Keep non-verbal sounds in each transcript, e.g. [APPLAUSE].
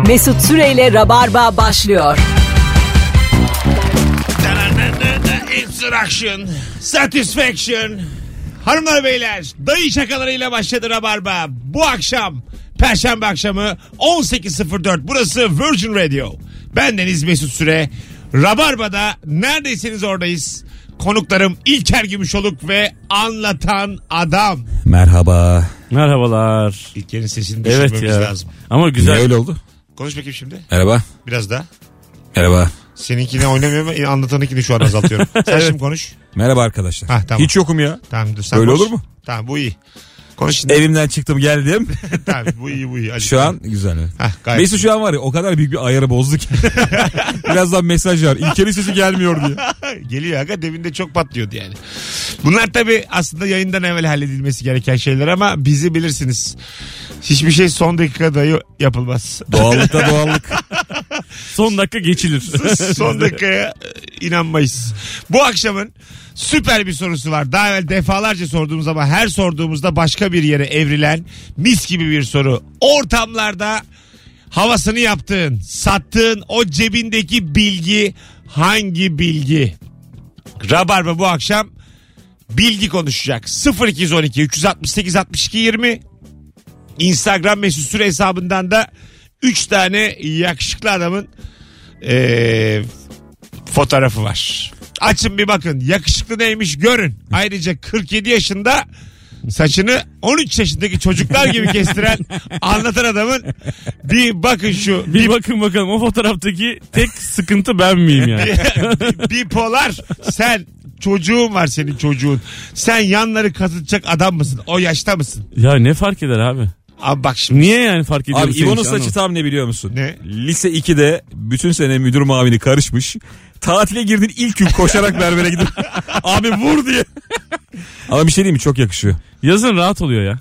Mesut Süreyle Rabarba başlıyor. Instruction, satisfaction. Hanımlar beyler dayı şakalarıyla başladı Rabarba. Bu akşam Perşembe akşamı 18.04 burası Virgin Radio. Ben Deniz Mesut Süre. Rabarba'da neredeyseniz oradayız. Konuklarım İlker Gümüşoluk ve Anlatan Adam. Merhaba. Merhabalar. İlker'in sesini Evet düşürmemiz ya. lazım. Ama Güzel. Niye öyle oldu? Konuş bakayım şimdi. Merhaba. Biraz daha. Merhaba. Seninkini oynamıyorum ama anlatanınkini şu an azaltıyorum. [LAUGHS] Sen şimdi konuş. Merhaba arkadaşlar. Ha, tamam. Hiç yokum ya. Tamam dur sen Öyle konuş. olur mu? Tamam bu iyi. Konuş şimdi. Evimden çıktım geldim. [LAUGHS] tamam bu iyi bu iyi. Hadi. şu an güzel. Hah, gayet Mesut şu an var ya o kadar büyük bir ayarı bozdu ki. [LAUGHS] Birazdan mesaj var. İlker'in sesi gelmiyor diye. [LAUGHS] Geliyor aga demin de çok patlıyordu yani. Bunlar tabii aslında yayından evvel halledilmesi gereken şeyler ama bizi bilirsiniz. Hiçbir şey son dakikada yapılmaz. Doğallıkta doğallık. Son dakika geçilir. [LAUGHS] son dakikaya e, inanmayız. Bu akşamın süper bir sorusu var. Daha evvel defalarca sorduğumuz ama her sorduğumuzda başka bir yere evrilen mis gibi bir soru. Ortamlarda havasını yaptığın, sattığın o cebindeki bilgi hangi bilgi? Rabarba bu akşam bilgi konuşacak. 0212 368 62 20 Instagram mesut süre hesabından da 3 tane yakışıklı adamın eee, fotoğrafı var. Açın bir bakın. Yakışıklı neymiş görün. Ayrıca 47 yaşında saçını 13 yaşındaki çocuklar gibi kestiren [LAUGHS] anlatan adamın bir bakın şu bir bakın bakalım o fotoğraftaki tek sıkıntı ben miyim yani? [LAUGHS] bipolar sen çocuğun var senin çocuğun. Sen yanları kazıtacak adam mısın? O yaşta mısın? ya ne fark eder abi? Abi bak şimdi. Niye yani fark ediyor? Abi İbo'nun saçı Anlamadım. tam ne biliyor musun? Ne? Lise 2'de bütün sene müdür mavini karışmış. Tatile girdin ilk gün koşarak berbere gidip [LAUGHS] abi vur diye. Ama bir şey diyeyim mi çok yakışıyor. Yazın rahat oluyor ya.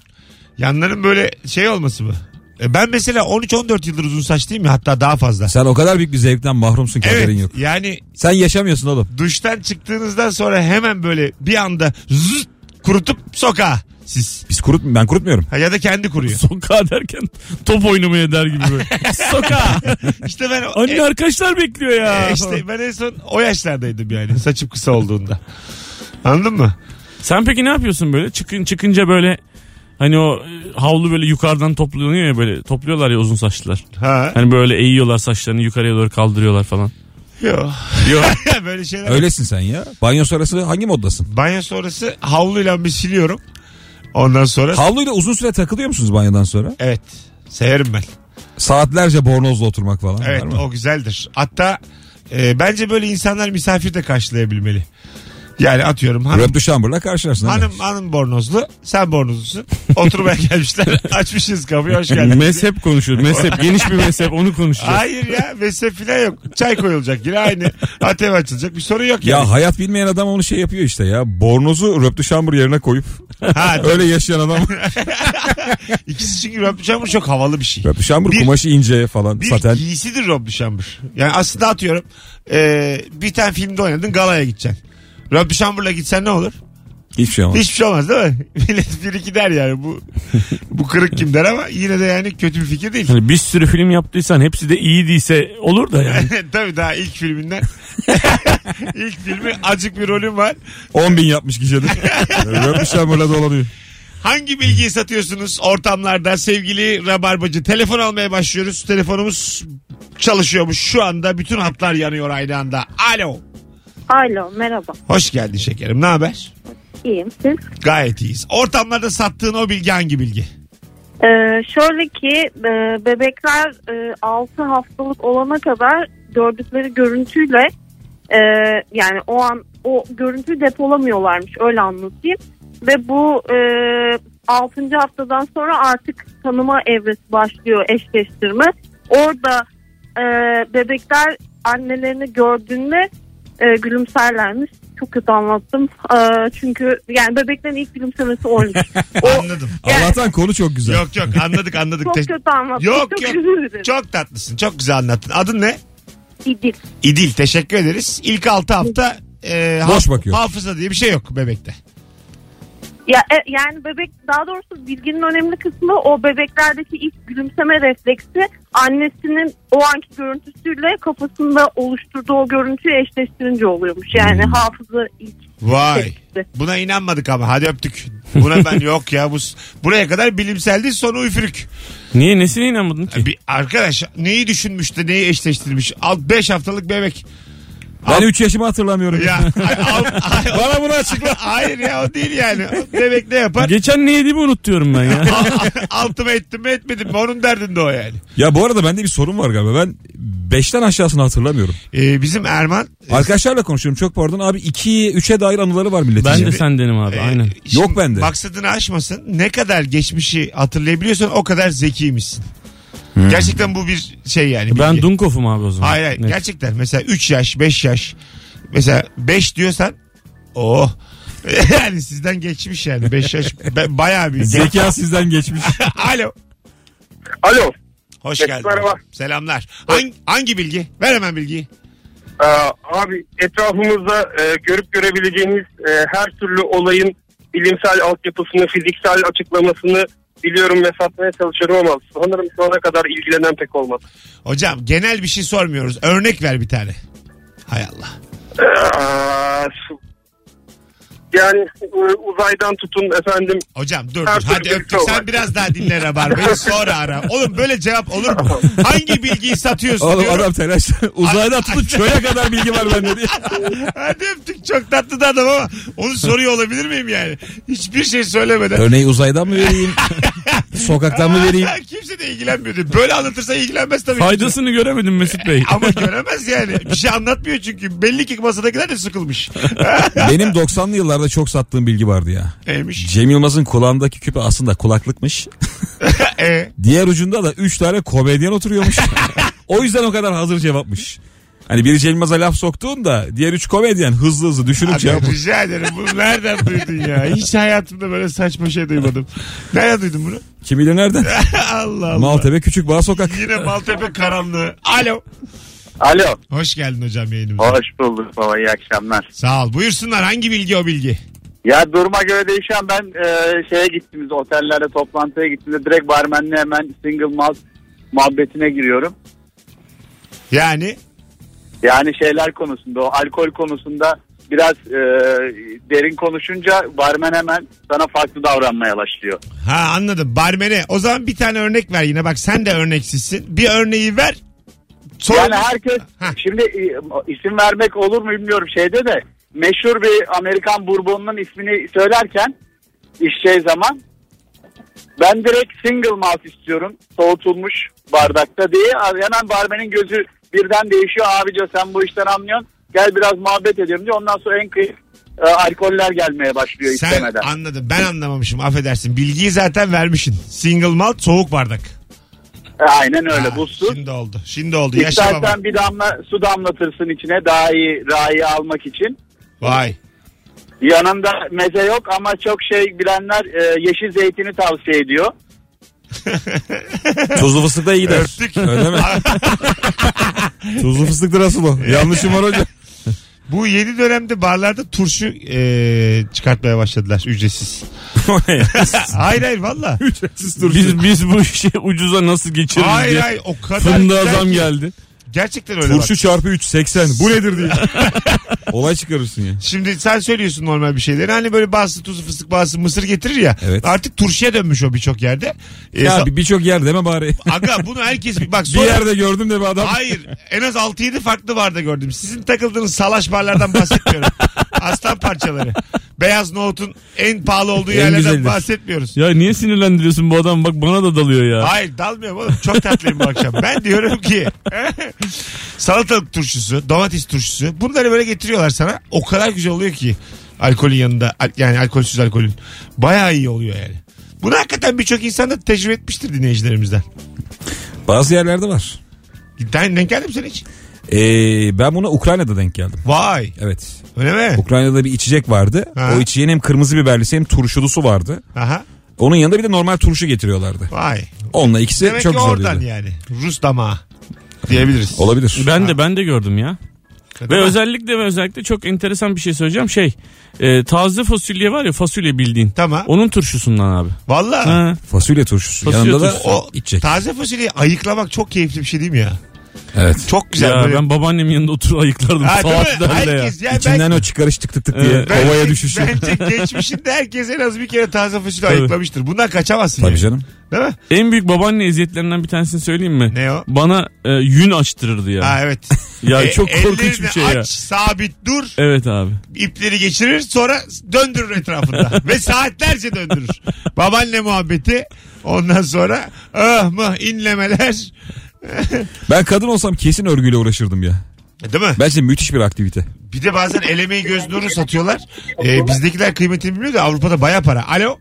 Yanların böyle şey olması mı? E Ben mesela 13-14 yıldır uzun saçlıyım ya hatta daha fazla. Sen o kadar büyük bir zevkten mahrumsun ki Evet haberin yok. yani Sen yaşamıyorsun oğlum. duştan çıktığınızdan sonra hemen böyle bir anda zıt kurutup sokağa siz. Biz kurut ben kurutmuyorum. Ha, ya da kendi kuruyor. [LAUGHS] Sokağa derken top oynamaya der gibi böyle. [LAUGHS] Sokağa. İşte ben Anne e, arkadaşlar bekliyor ya. e, işte ben en son o yaşlardaydım yani saçım kısa olduğunda. Anladın mı? Sen peki ne yapıyorsun böyle? Çıkın çıkınca böyle hani o e, havlu böyle yukarıdan toplanıyor ya böyle topluyorlar ya uzun saçlılar. Ha. Hani böyle eğiyorlar saçlarını yukarıya doğru kaldırıyorlar falan. Yok. Yok. [LAUGHS] böyle şeyler. Öylesin sen ya. Banyo sonrası hangi moddasın? Banyo sonrası havluyla bir siliyorum. Ondan sonra Havluyla uzun süre takılıyor musunuz banyodan sonra? evet severim ben. Saatlerce bornozla oturmak falan. Evet var mı? o güzeldir. Hatta e, bence böyle insanlar misafir de karşılayabilmeli. Yani atıyorum hanım, Röptü şambırla karşılarsın. hanım, hanım bornozlu sen bornozlusun. Oturmaya [LAUGHS] gelmişler açmışız kapıyı hoş geldiniz. mezhep konuşuyor. Mezhep geniş bir mezhep onu konuşacağız. Hayır ya mezhep falan yok. Çay koyulacak yine aynı. Atev açılacak bir sorun yok yani. Ya hayat bilmeyen adam onu şey yapıyor işte ya. Bornozu röptü şambur yerine koyup Ha, [LAUGHS] öyle yaşayan adam. [LAUGHS] İkisi çünkü Rob Şambur çok havalı bir şey. röptü şambur Bir- kumaşı ince falan Bir saten. giysidir Rob Şambur. Yani aslında atıyorum e, bir tane filmde oynadın galaya gideceksin. Rob Şambur'la gitsen ne olur? Hiçbir şey olmaz. Hiçbir şey olmaz değil mi? [LAUGHS] Millet bir iki der yani bu bu kırık kim der ama yine de yani kötü bir fikir değil. Hani bir sürü film yaptıysan hepsi de iyi değilse olur da yani. [LAUGHS] Tabii daha ilk filminden. [LAUGHS] ilk filmi acık bir rolüm var. 10 bin yapmış gişede. röptü şamburla dolanıyor. Hangi bilgiyi satıyorsunuz ortamlarda sevgili Rabarbacı? Telefon almaya başlıyoruz. Telefonumuz çalışıyormuş. Şu anda bütün hatlar yanıyor aynı anda. Alo. Alo merhaba. Hoş geldin şekerim. Ne haber? İyiyim siz? Gayet iyiyiz. Ortamlarda sattığın o bilgi hangi bilgi? Ee, şöyle ki e, bebekler e, 6 haftalık olana kadar gördükleri görüntüyle e, yani o an o görüntüyü depolamıyorlarmış öyle anlatayım. Ve bu e, 6. haftadan sonra artık tanıma evresi başlıyor eşleştirme. Orada e, bebekler annelerini gördüğünde e, gülümserlermiş. Çok kötü anlattım. E, çünkü yani bebeklerin ilk gülümsemesi oymuş. [LAUGHS] O, Anladım. Yani- Allah'tan konu çok güzel. Yok yok anladık anladık. çok Te- kötü anlattım. Yok çok yok. özür dilerim. Çok tatlısın. Çok güzel anlattın. Adın ne? İdil. İdil. Teşekkür ederiz. İlk 6 hafta e, Boş haf- bakıyor. hafıza diye bir şey yok bebekte. Ya e, yani bebek daha doğrusu bilginin önemli kısmı o bebeklerdeki ilk gülümseme refleksi annesinin o anki görüntüsüyle kafasında oluşturduğu o görüntüyü eşleştirince oluyormuş. Yani hafıza ilk Vay. tepkisi. Buna inanmadık ama hadi öptük. Buna ben [LAUGHS] yok ya bu buraya kadar bilimseldi sonu üfürük. Niye nesine inanmadın ki? Bir arkadaş neyi düşünmüş de neyi eşleştirmiş? 5 haftalık bebek. Ben 3 yaşımı hatırlamıyorum. Ya [LAUGHS] al- ay- Bana bunu açıkla. hayır ya o değil yani. Bebek ne yapar? Geçen ne yediğimi unutuyorum ben ya. Altıma ettim mi etmedim mi onun derdinde o yani. Ya bu arada bende bir sorun var galiba. Ben 5'ten aşağısını hatırlamıyorum. Ee, bizim Erman Arkadaşlarla konuşuyorum çok pardon abi 2'ye 3'e dair anıları var milletin. ben de sendenim abi e, aynen. Yok bende. Maksadını aşmasın. Ne kadar geçmişi hatırlayabiliyorsan o kadar zekiymişsin. Gerçekten bu bir şey yani. Ben bilgi. Dunkov'um abi o zaman. Hayır hayır Net. gerçekten mesela 3 yaş 5 yaş mesela 5 diyorsan oh [LAUGHS] yani sizden geçmiş yani 5 yaş ben, bayağı bir Zeka sizden geçmiş. [LAUGHS] Alo Alo. hoş Evet, geldin. merhaba. Selamlar. Hangi, hangi bilgi? Ver hemen bilgiyi. Ee, abi etrafımızda e, görüp görebileceğimiz e, her türlü olayın bilimsel altyapısını, fiziksel açıklamasını biliyorum ve satmaya çalışıyorum ama sanırım şu ana kadar ilgilenen pek olmadı. Hocam genel bir şey sormuyoruz. Örnek ver bir tane. Hay Allah. Ee, yani e, uzaydan tutun efendim Hocam dur dur hadi öptük. bir Sen şey biraz daha dinle Rabarba'yı [LAUGHS] sonra ara. Oğlum böyle cevap olur mu? Hangi bilgiyi satıyorsun Oğlum diyorum. adam telaş. [LAUGHS] Uzayda tutun çöle kadar bilgi var bende diye. [LAUGHS] Hadi öptük çok tatlı da adam ama onu soruyor olabilir miyim yani? Hiçbir şey söylemeden. Örneği uzaydan mı vereyim? Sokaktan mı vereyim? Kimse de ilgilenmiyordu. Böyle anlatırsa ilgilenmez tabii. Faydasını göremedim Mesut Bey. Ama göremez yani. Bir şey anlatmıyor çünkü. Belli ki masadakiler de sıkılmış. Benim 90'lı yıllarda çok sattığım bilgi vardı ya. Neymiş? Cem Yılmaz'ın kulağındaki küpe aslında kulaklıkmış. [LAUGHS] E, Diğer ucunda da 3 tane komedyen oturuyormuş. [LAUGHS] o yüzden o kadar hazır cevapmış. Hani biri Cem Yılmaz'a laf soktuğunda diğer üç komedyen hızlı hızlı düşünüp abi, cevap. rica ederim. Bunu nereden duydun ya? Hiç hayatımda böyle saçma şey duymadım. Nereden duydun bunu? Kim bilir nereden? [LAUGHS] Allah Allah. Maltepe Küçük Bağ Sokak. Yine Maltepe karanlığı. Alo. Alo. Hoş geldin hocam yayınımıza. Hoş bulduk baba iyi akşamlar. Sağ ol. Buyursunlar. Hangi bilgi o bilgi? Ya duruma göre değişen ben e, şeye gittiğimizde otellerde toplantıya gittiğimde direkt barmenle hemen single malt muhabbetine giriyorum. Yani Yani şeyler konusunda o alkol konusunda biraz e, derin konuşunca barmen hemen sana farklı davranmaya başlıyor. ha anladım. Barmene. O zaman bir tane örnek ver yine. Bak sen de örneksizsin. Bir örneği ver. Sonra Yani herkes Heh. şimdi e, isim vermek olur mu bilmiyorum şeyde de meşhur bir Amerikan bourbonunun ismini söylerken içeceği zaman ben direkt single malt istiyorum soğutulmuş bardakta diye hemen barmenin gözü birden değişiyor abica sen bu işten anlıyorsun gel biraz muhabbet edelim diye ondan sonra en kıyık e, alkoller gelmeye başlıyor sen istemeden. anladım. Ben anlamamışım. Affedersin. Bilgiyi zaten vermişsin. Single malt soğuk bardak. E, Aynen öyle Ha, buzsuz. Şimdi oldu. Şimdi oldu. Yaşa baba. İstersen bir damla su damlatırsın içine daha iyi rayı almak için. Vay. Yanında meze yok ama çok şey bilenler e, yeşil zeytini tavsiye ediyor. [LAUGHS] Tuzlu fıstık da iyi gider. Öptük. Öyle mi? [LAUGHS] Tuzlu fıstık nasıl o? Yanlışım var hocam. Bu yeni dönemde barlarda turşu e, çıkartmaya başladılar ücretsiz. [LAUGHS] [LAUGHS] hayır hayır valla. Ücretsiz turşu. Biz biz bu işi ucuza nasıl geçiririz Hayır diye. hayır o kadar Fındığa güzel zam ki. geldi. Gerçekten öyle Turşu bak. çarpı 3 80. Bu nedir diye. [LAUGHS] Olay çıkarırsın ya. Şimdi sen söylüyorsun normal bir şeyleri. Hani böyle bazı tuzlu fıstık bazı mısır getirir ya. Evet. Artık turşuya dönmüş o birçok yerde. E, Ya sa- bir- birçok yer deme bari. Aga bunu herkes bak Bir sonra... yerde gördüm de bir adam. Hayır en az 6-7 farklı barda gördüm. Sizin takıldığınız salaş barlardan bahsetmiyorum. [LAUGHS] Aslan parçaları. Beyaz nohutun en pahalı olduğu En yerlerden güzelidir. bahsetmiyoruz. Ya niye sinirlendiriyorsun bu adam bak bana da dalıyor ya. Hayır dalmıyorum oğlum. Çok tatlıyım bu akşam. Ben diyorum ki salatalık turşusu, domates turşusu bunları böyle getiriyorlar sana. O kadar güzel oluyor ki alkolün yanında al- yani alkolsüz alkolün. Bayağı iyi oluyor yani. Bunu hakikaten birçok insan da tecrübe etmiştir dinleyicilerimizden. Bazı yerlerde var. Den, denk geldin mi sen hiç? Ee, ben buna Ukrayna'da denk geldim. Vay. Evet. Öyle mi? Ukrayna'da bir içecek vardı. Ha. O içeceğin hem kırmızı biberlisi hem turşulusu vardı. Aha. Onun yanında bir de normal turşu getiriyorlardı. Vay. Onunla ikisi Demek çok ki güzel oradan oluyordu. yani. Rus damağı diyebiliriz. Olabilir. Ben de ben de gördüm ya. Değil Ve mi? özellikle ve özellikle çok enteresan bir şey söyleyeceğim. Şey e, taze fasulye var ya fasulye bildiğin. Tamam. Onun turşusundan abi. Valla Ha. Fasulye turşusu. Fasulye Yanında da turşusu. o içecek. taze fasulyeyi ayıklamak çok keyifli bir şey değil mi ya? Evet. Çok güzel. ya böyle. ben babaannemin yanında oturup ayıklardım Ha, saatlerle ya. Herkes, yani İçinden ben- o çıkarış tık tık tık diye Evet. Bence- havaya düşüşü. Bence geçmişinde herkes en az bir kere taze fasulye ayıklamıştır. Bundan kaçamazsın. Tabii yani. canım. Değil mi? En büyük babaanne eziyetlerinden bir tanesini söyleyeyim mi? Ne o? Bana e, yün açtırırdı ya. Ha evet. Ya E, çok korkunç bir şey ya. aç, sabit dur. Evet abi. ipleri geçirir sonra döndürür etrafında. [LAUGHS] Ve saatlerce döndürür. Babaanne muhabbeti. Ondan sonra ah mı inlemeler. Ben kadın olsam kesin örgüyle uğraşırdım ya. Değil mi? Bence müthiş bir aktivite. Bir de bazen el emeği göz nuru satıyorlar. Ee, bizdekiler kıymetini bilmiyor da Avrupa'da baya para. Alo.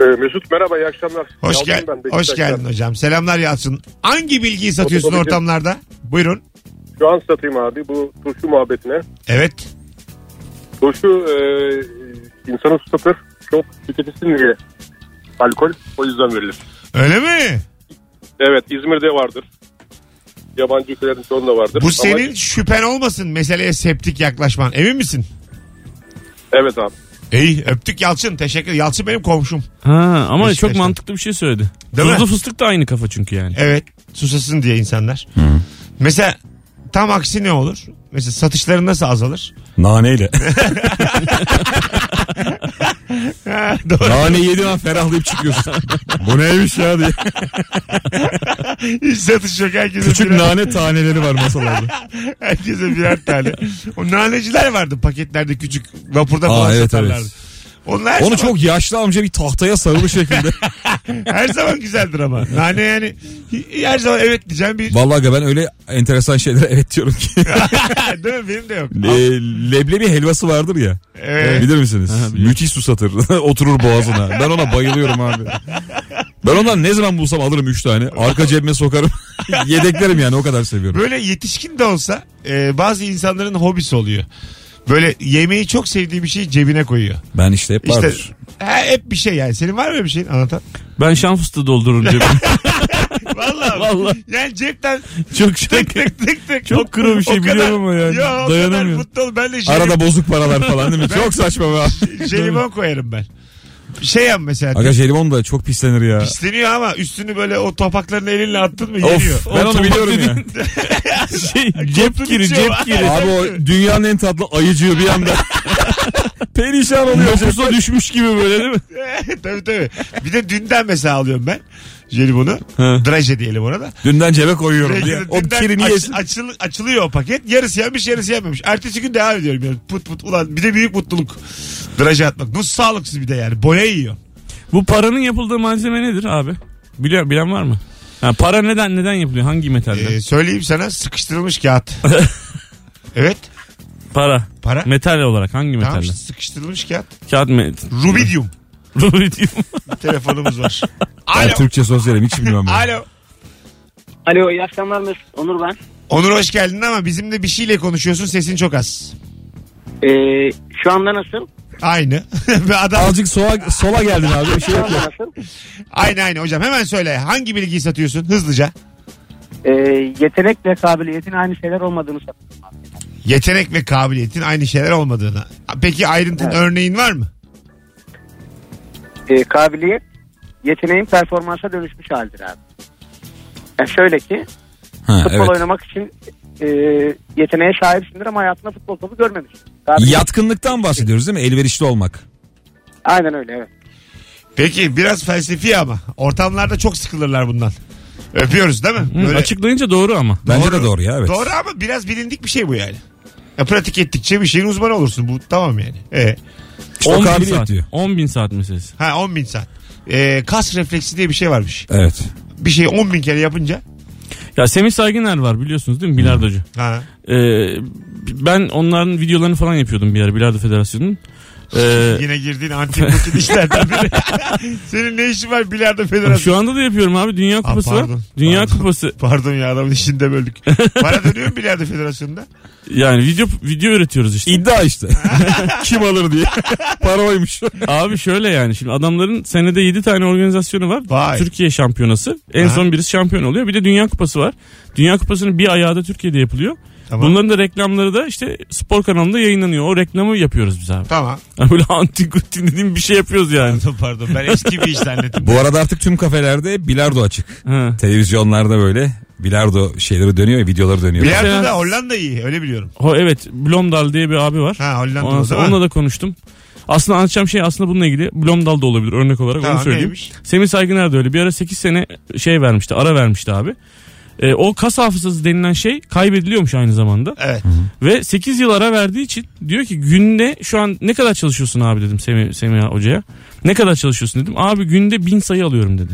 Ee, Mesut merhaba iyi akşamlar. Hoş, gel ben, hoş geldin hocam. Selamlar Yalçın. Hangi bilgiyi satıyorsun Otobüsü- ortamlarda? Buyurun. Şu an satayım abi bu turşu muhabbetine. Evet. Turşu e, insanı susatır. Çok tüketilsin diye alkol o yüzden verilir. Öyle mi? Evet İzmir'de vardır. Yabancı ülkelerin çoğunda vardır. Bu Ama- senin şüphen olmasın meseleye septik yaklaşman. Emin misin? Evet abi. İyi öptük Yalçın. Teşekkür Yalçın benim komşum. Ha, ama Beşiktaş'tan. çok mantıklı bir şey söyledi. Değil mi? Tuzlu fıstık da aynı kafa çünkü yani. Evet. Susasın diye insanlar. Mesela tam aksi ne olur? Mesela satışların nasıl azalır? Naneyle. [LAUGHS] Nane yediğin an ferahlayıp çıkıyorsun. [LAUGHS] Bu neymiş ya diye. [LAUGHS] Hiç satış yok. Herkese Küçük birer, nane taneleri var masalarda. herkese birer tane. O naneciler vardı paketlerde küçük vapurda Aa, falan evet, satarlardı. evet. Onu zaman, çok yaşlı amca bir tahtaya sarılı şekilde. [LAUGHS] her zaman güzeldir ama. Nane yani her zaman evet diyeceğim bir... Vallahi ben öyle enteresan şeylere evet diyorum ki. [LAUGHS] Değil mi? Benim de yok. Le- leblebi helvası vardır ya. Evet. Bilir misiniz? Ha, biliyorum. Müthiş susatır. [LAUGHS] Oturur boğazına. Ben ona bayılıyorum abi. Ben ondan ne zaman bulsam alırım 3 tane. Arka cebime sokarım. Yedeklerim yani o kadar seviyorum. Böyle yetişkin de olsa e, bazı insanların hobisi oluyor. Böyle yemeği çok sevdiği bir şeyi cebine koyuyor. Ben işte hep İşte vardır. ha, hep bir şey yani. Senin var mı öyle bir şeyin anlatan? Ben şan fıstığı doldururum cebime. [LAUGHS] [LAUGHS] Vallahi. Vallahi. Yani cepten çok şey. tık tık tık tık. Çok kuru bir şey kadar- biliyorum ama yani. Ya, o kadar Dayanamıyorum. mutlu Ben de şey, Arada bozuk paralar falan değil mi? Çok saçma be. [LAUGHS] jelibon koyarım ben. Şey yap mesela. Aga jelibon da çok pislenir ya. Pisleniyor ama üstünü böyle o topaklarını elinle attın mı Of yeniyor. ben onu biliyorum ya. [LAUGHS] şey, [LAUGHS] cep bitiyor. cep kiri. Abi o [LAUGHS] dünyanın en tatlı ayıcığı bir anda. Perişan oluyor. Yopusa düşmüş gibi böyle değil mi? tabii tabii. Bir de dünden mesela alıyorum ben. Jelibonu. Draje diyelim ona da. Dünden cebe koyuyorum diye. O kirini aç- yesin. açıl- açılıyor o paket. Yarısı yenmiş yarısı yenmemiş. Ertesi gün devam ediyorum. Yani. Put put ulan bir de büyük mutluluk. Draje atmak. Nasıl sağlıksız bir de yani. Boya yiyor. Bu paranın yapıldığı malzeme nedir abi? Biliyor, bilen var mı? Ha, para neden neden yapılıyor? Hangi metalden? Ee, söyleyeyim sana sıkıştırılmış kağıt. [LAUGHS] evet. para. Para. Metal olarak hangi Tamam metalden? işte sıkıştırılmış kağıt. Kağıt met. Rubidium. Rubidium. Telefonumuz var. Ben Alo. Türkçe sosyalim hiç bilmem. ben. Alo. Alo iyi akşamlar Mesut. Onur ben. Onur hoş geldin ama bizimle bir şeyle konuşuyorsun sesin çok az. Ee, şu anda nasıl? Aynı. [LAUGHS] Ve adam Azıcık sola, sola geldin abi bir şey Şu yok anda ya. nasıl? aynı aynı hocam hemen söyle hangi bilgiyi satıyorsun hızlıca. Ee, yetenek ve kabiliyetin aynı şeyler olmadığını satıyorum. Yetenek ve kabiliyetin aynı şeyler olmadığını. Peki ayrıntın Evet. örneğin var mı? Ee, kabiliyet yeteneğin performansa dönüşmüş halidir abi. Yani şöyle ki Ha, futbol evet. oynamak için e, yeteneğe sahipsindir ama hayatında futbol topu görmemişsin. Kabiliyet- Yatkınlıktan bahsediyoruz değil mi? Elverişli olmak. Aynen öyle evet. Peki biraz felsefi ama ortamlarda çok sıkılırlar bundan. Öpüyoruz değil mi? Hı, Açıklayınca doğru ama. Bence de doğru ya evet. Doğru ama biraz bilindik bir şey bu yani. Ya pratik ettikçe bir şeyin uzmanı olursun. Bu tamam yani. E, İşte o 10 bin saat. diyor. 10 bin saat meselesi. ha 10 bin saat. E, kas refleksi diye bir şey varmış. Evet. Bir şeyi 10 bin kere yapınca. Ya Semih Saygıner var biliyorsunuz değil mi? Bilardocu. Ha. Ee, ben onların videolarını falan yapıyordum bir ara Bilardo Federasyonu'nun. Ee, Yine girdiğin antipatin işlerden biri. [LAUGHS] Senin ne işin var bilardo federasyonu? şu anda da yapıyorum abi. Dünya Kupası var. pardon, Dünya pardon. Kupası. [LAUGHS] Pardon ya adamın işinde böldük. Para [LAUGHS] dönüyor mu bilardo federasyonunda? Yani video video üretiyoruz işte. İddia işte. Kim alır diye. Para oymuş. Abi şöyle yani şimdi adamların senede 7 tane organizasyonu var. Vay. Türkiye şampiyonası. En Aha. son birisi şampiyon oluyor. Bir de Dünya Kupası var. Dünya Kupası'nın bir ayağı da Türkiye'de yapılıyor. Tamam. Bunların da reklamları da işte spor kanalında yayınlanıyor. O reklamı yapıyoruz biz abi. Tamam. Böyle antin kuntin dediğim bir şey yapıyoruz yani. Pardon pardon ben eski bir iş zannettim. Bu arada artık tüm kafelerde bilardo açık. Ha. Televizyonlarda böyle bilardo şeyleri dönüyor ya videoları dönüyor. Bilardo da Hollanda iyi öyle biliyorum. O evet Blomdal diye bir abi var. Ha Hollanda Ondan o zaman. onunla da konuştum. Aslında anlatacağım şey aslında bununla ilgili. Blomdal da olabilir örnek olarak Tamam, onu söyleyeyim. neymiş? Semih Saygıner de öyle. Bir ara 8 sene şey vermişti ara vermişti abi. Ee, o kas hafızası denilen şey kaybediliyormuş aynı zamanda. Evet. Ve 8 yıl ara verdiği için diyor ki günde şu an ne kadar çalışıyorsun abi dedim Semih, Semih Hoca'ya. Ne kadar çalışıyorsun dedim. Abi günde 1000 sayı alıyorum dedi.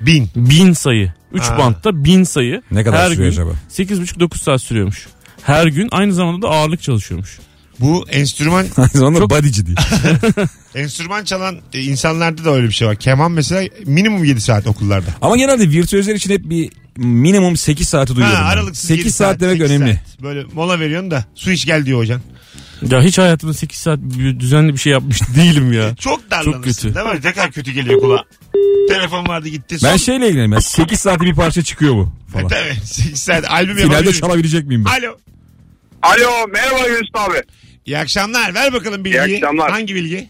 Bin. 1000 sayı. 3 Ha. bantta 1000 sayı. Ne kadar Her sürüyor gün acaba? 8,5-9 saat sürüyormuş. Her gün aynı zamanda da ağırlık çalışıyormuş. Bu enstrüman [LAUGHS] Aynı zamanda bodyci değil. [LAUGHS] enstrüman çalan e, insanlarda da öyle bir şey var. Keman mesela minimum 7 saat okullarda. Ama genelde virtüözler için hep bir minimum 8 saati duyuyorum. Ha, ben. aralıksız 8 7 saat, demek 8 önemli. saat. Böyle mola veriyorsun da su iç gel diyor hocan. Ya hiç hayatımda 8 saat düzenli bir şey yapmış [LAUGHS] değilim ya. [LAUGHS] Çok darlanırsın kötü. değil mi? Ne kadar kötü geliyor kulağa. Telefon vardı gitti. Ben Son- şeyle ilgileniyorum. ya, 8 saati bir parça çıkıyor bu E, falan. tabii 8 saat albüm Finalde yapabilirim. çalabilecek miyim ben? Alo. Alo merhaba Yunus abi. İyi akşamlar. Ver bakalım bilgiyi. İyi akşamlar. Hangi bilgi?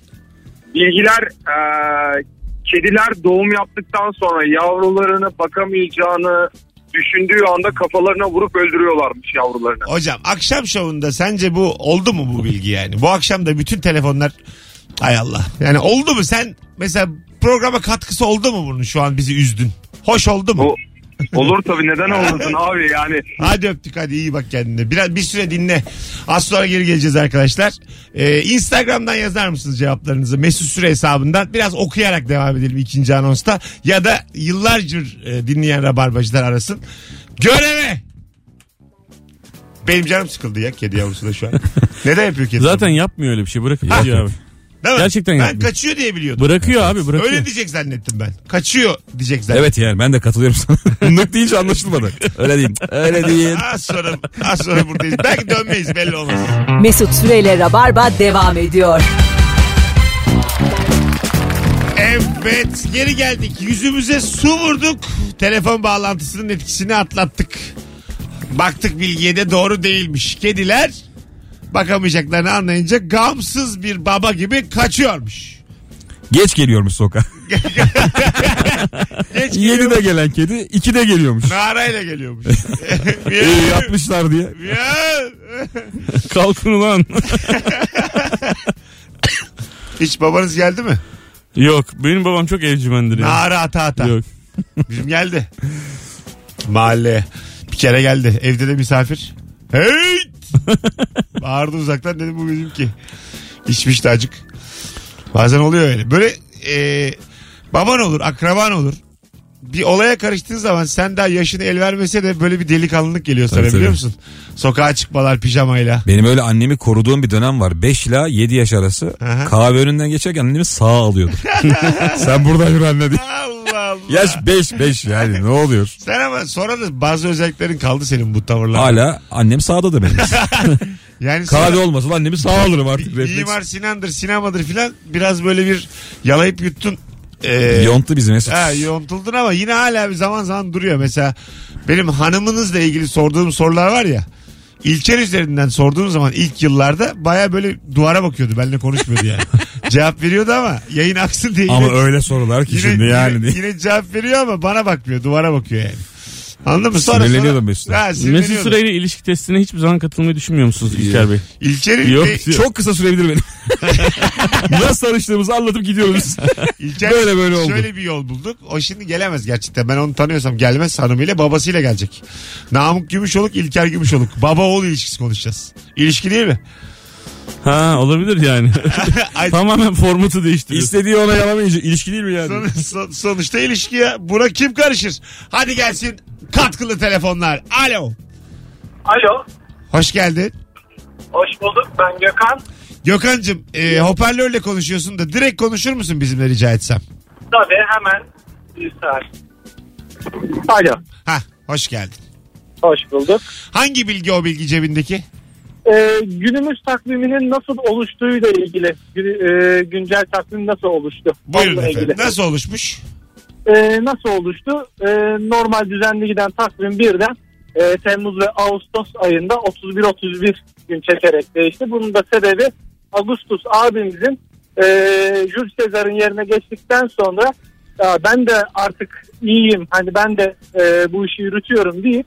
Bilgiler eee, kediler doğum yaptıktan sonra yavrularını bakamayacağını düşündüğü anda kafalarına vurup öldürüyorlarmış yavrularını. Hocam akşam şovunda sence bu oldu mu bu bilgi yani? Bu akşam da bütün telefonlar ay Allah. Yani oldu mu sen mesela programa katkısı oldu mu bunun şu an bizi üzdün? Hoş oldu mu? Bu olur tabii neden olmasın abi yani. Hadi öptük hadi iyi bak kendine. Biraz bir süre dinle. Az sonra geri geleceğiz arkadaşlar. Ee, Instagram'dan yazar mısınız cevaplarınızı? Mesut Süre hesabından. Biraz okuyarak devam edelim ikinci anonsta. Ya da yıllardır e, dinleyen rabarbacılar arasın. Göreve! Benim canım sıkıldı ya kedi yavrusu da şu an. [LAUGHS] Neden yapıyor kedi? Zaten yapmıyor öyle bir şey. Yapıyor. gidiyor abi. Değil mi? gerçekten Ben yapmıyor. kaçıyor diye biliyordum. Bırakıyor abi bırakıyor. Öyle diyecek zannettim ben. Kaçıyor diyecek zannettim. Evet yani ben de katılıyorum sana. [LAUGHS] Nık deyince anlaşılmadı. Öyle değil. Öyle değil. Az sonra, az sonra buradayız. Belki dönmeyiz belli olmaz. Mesut Süreyle Rabarba devam ediyor. Evet geri geldik. Yüzümüze su vurduk. Telefon bağlantısının etkisini atlattık. Baktık bilgiye de doğru değilmiş. Kediler bakamayacaklarını anlayınca gamsız bir baba gibi kaçıyormuş. Geç geliyormuş sokağa. [LAUGHS] Geç geliyor. 7'de gelen kedi 2'de geliyormuş. Narayla geliyormuş. [LAUGHS] İyi yapmışlar diye. Ya. Kalkın ulan. Hiç babanız geldi mi? Yok benim babam çok evcimendir ya. Nara ata ata. Yok. Bizim geldi. Mahalleye. Bir kere geldi. Evde de misafir. Hey! [LAUGHS] Bağırdı uzaktan dedim bu bizimki. İçmiş de acık. Bazen oluyor öyle. Böyle e, baban olur, akraban olur. Bir olaya karıştığın zaman sen daha yaşın el vermese de böyle bir delikanlılık geliyor sana Tabii, biliyor tabii. musun? Sokağa çıkmalar pijamayla. Benim öyle annemi koruduğum bir dönem var. 5 ila 7 yaş arası. Aha. Kahve önünden geçerken annemi sağa alıyordu. [LAUGHS] Sen buradan yürü anne diye. Allah Allah. Yaş 5 5 yani ne oluyor? Sen ama sonra da bazı özelliklerin kaldı senin bu tavırlar. Hala annem sağdadır benim. [LAUGHS] Yani Kahve sonra- olmasın annemi sağa alırım artık. refleks. Mimar Sinan'dır, sinemadır filan biraz böyle bir yalayıp yuttun. Ee, Yonttu bizi Mesut. Ha, yontuldun ama yine hala bir zaman zaman duruyor. Mesela benim hanımınızla ilgili sorduğum sorular var ya. İlker üzerinden sorduğum zaman ilk yıllarda baya böyle duvara bakıyordu. Benimle konuşmuyordu yani. [LAUGHS] cevap veriyordu ama yayın aksın diye. Ama yine, öyle sorular ki yine, şimdi yani. Yine, yine cevap veriyor ama bana bakmıyor. Duvara bakıyor yani. Anladın mı? Sonra, Sinirleniyordum sonra- Mesut'a. Ha, Mesut. Süreyle ilişki testine hiçbir zaman katılmayı düşünmüyor musunuz İlker Bey? İlker'in Yok. de- Çok kısa sürebilir benim. [LAUGHS] Nasıl tanıştığımızı anlatıp gidiyoruz. İlker Böyle böyle oldu. Şöyle bir yol bulduk. O şimdi gelemez gerçekten. Ben onu tanıyorsam gelmez hanımıyla babasıyla gelecek. Namık Gümüşoluk, İlker Gümüşoluk. Baba oğul ilişkisi konuşacağız. İlişki değil mi? Ha olabilir yani. [LAUGHS] Tamamen formatı değiştiriyor. İstediği ona yalamayınca ilişki değil mi yani? son- son- sonuçta ilişki ya. Buna kim karışır? Hadi gelsin katkılı telefonlar. Alo. Alo. Hoş geldin. Hoş bulduk. Ben Gökhan. Gökhan'cığım e, hoparlörle konuşuyorsun da direkt konuşur musun bizimle rica etsem? Tabii hemen bir. Alo. Ha, hoş geldin. Hoş bulduk. Hangi bilgi o bilgi cebindeki? Ee, günümüz takviminin nasıl oluştuğuyla ilgili. E, güncel takvim nasıl oluştu? Buyurun Onunla efendim. ilgili. Nasıl oluşmuş? Ee, nasıl oluştu? Ee, normal düzenli giden takvim birden e, Temmuz ve Ağustos ayında 31-31 gün çekerek değişti. Bunun da sebebi Ağustos abimizin e, Jules Sezar'ın yerine geçtikten sonra "Ya ben de artık iyiyim hani ben de e, bu işi yürütüyorum deyip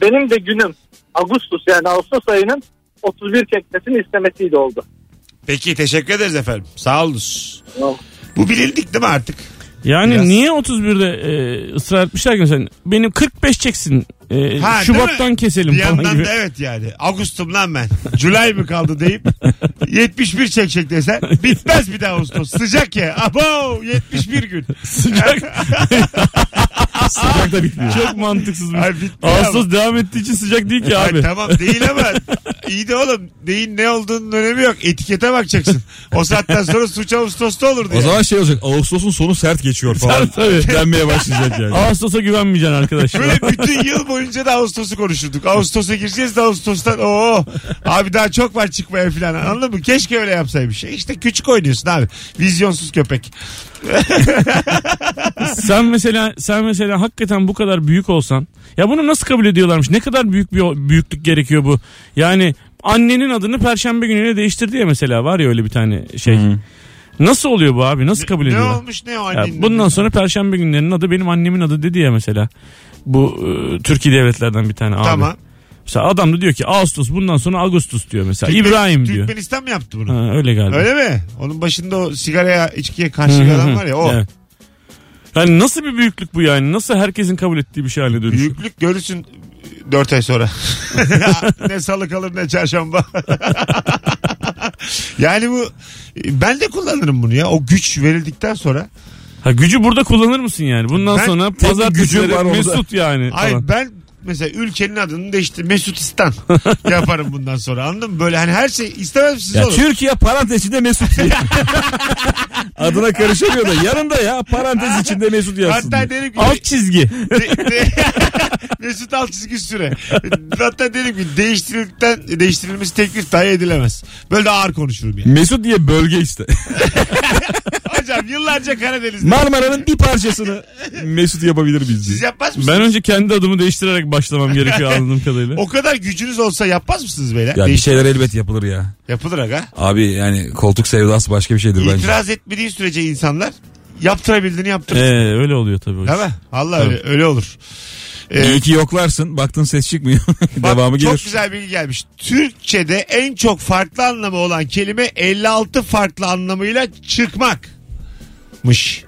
benim de günüm Ağustos yani Ağustos ayının 31 çekmesini istemesiyle oldu. Peki teşekkür ederiz efendim. Sağ olunuz. Bu bilindik değil mi artık? Yani Biraz. niye 31'de e, ısrar etmişler ki mesela benim 45 çeksin e, Ha, Şubat'tan keselim Bir falan yandan gibi. da evet yani. Ağustum lan ben. July mı kaldı deyip [LAUGHS] 71 çekecek desen bitmez bir daha Ağustos. Sıcak ya. Abo 71 gün. Sıcak. [LAUGHS] Sıcak da bitmiyor. Çok mantıksızmış. Ay bitti Ağustos devam ettiği için sıcak değil ki Ay abi. tamam değil ama iyi de oğlum deyin ne olduğunun önemi yok. Etikete bakacaksın. O saatten sonra suç Ağustos'ta olur diye. O zaman şey olacak. Ağustos'un sonu sert geçiyor falan. Tabii, tabii. Denmeye başlayacak yani. Ağustos'a güvenmeyeceksin arkadaşlar. Böyle bütün yıl boyunca da Ağustos'u konuşurduk. Ağustos'a gireceğiz de Ağustos'tan o abi daha çok var çıkmaya falan anladın mı? Keşke öyle yapsaymış. İşte küçük oynuyorsun abi. Vizyonsuz köpek. [LAUGHS] sen mesela sen mesela hakikaten bu kadar büyük olsan ya bunu nasıl kabul ediyorlarmış? Ne kadar büyük bir büyüklük gerekiyor bu? Yani annenin adını perşembe gününe değiştirdi ya mesela var ya öyle bir tane şey. Nasıl oluyor bu abi? Nasıl kabul Ne ediyorlar? olmuş ne o Ya annenin? bundan sonra perşembe günlerinin adı benim annemin adı dedi ya mesela. Bu e, Türkiye devletlerden bir tane abi. Tamam. Mesela adam da diyor ki Ağustos bundan sonra Ağustos diyor mesela. Türkmen- İbrahim diyor. Türkmenistan mı yaptı bunu? Ha, öyle galiba. Öyle mi? Onun başında o sigaraya içkiye karşı adam var ya o. Evet. Yani nasıl bir büyüklük bu yani? Nasıl herkesin kabul ettiği bir şey haline dönüşüyor? Büyüklük görürsün 4 ay sonra. [LAUGHS] ne salı kalır ne çarşamba. [LAUGHS] yani bu ben de kullanırım bunu ya. O güç verildikten sonra. Ha gücü burada kullanır mısın yani? Bundan Ben- sonra gücüm pazartesileri var. Mesut yani. Falan. ben mesela ülkenin adını değiştir Mesutistan [LAUGHS] yaparım bundan sonra anladın mı? Böyle hani her şey istemez misiniz Ya oğlum? Türkiye parantez içinde Mesut diye. [LAUGHS] Adına karışamıyor da yanında ya parantez içinde Mesut yazsın. Hatta diye. derim ki Alt çizgi. de- de- [LAUGHS] Mesut alt çizgi süre. Hatta derim ki değiştirildikten değiştirilmesi teklif dahi edilemez. Böyle de ağır konuşurum yani. Mesut diye bölge işte. Hocam yıllarca Karadeniz'de. Marmara'nın bir parçasını Mesut yapabilir biz Siz yapmaz mısınız? Ben önce kendi adımı değiştirerek başlamam gerekiyor anladığım kadarıyla. O kadar gücünüz olsa yapmaz mısınız beyler? Ya bir Değiş- şeyler elbet yapılır ya. Yapılır aga. Abi yani koltuk sevdası başka bir şeydir bence. İtiraz etmediği sürece insanlar yaptırabildiğini yaptırır. Ee, öyle oluyor tabii. o iş. Değil mi? Allah öyle, öyle olur. Ee, İyi ki yoklarsın. Baktın ses çıkmıyor. [LAUGHS] bak, Devamı Çok gelir. güzel bilgi gelmiş. Türkçe'de en çok farklı anlamı olan kelime 56 farklı anlamıyla çıkmakmış.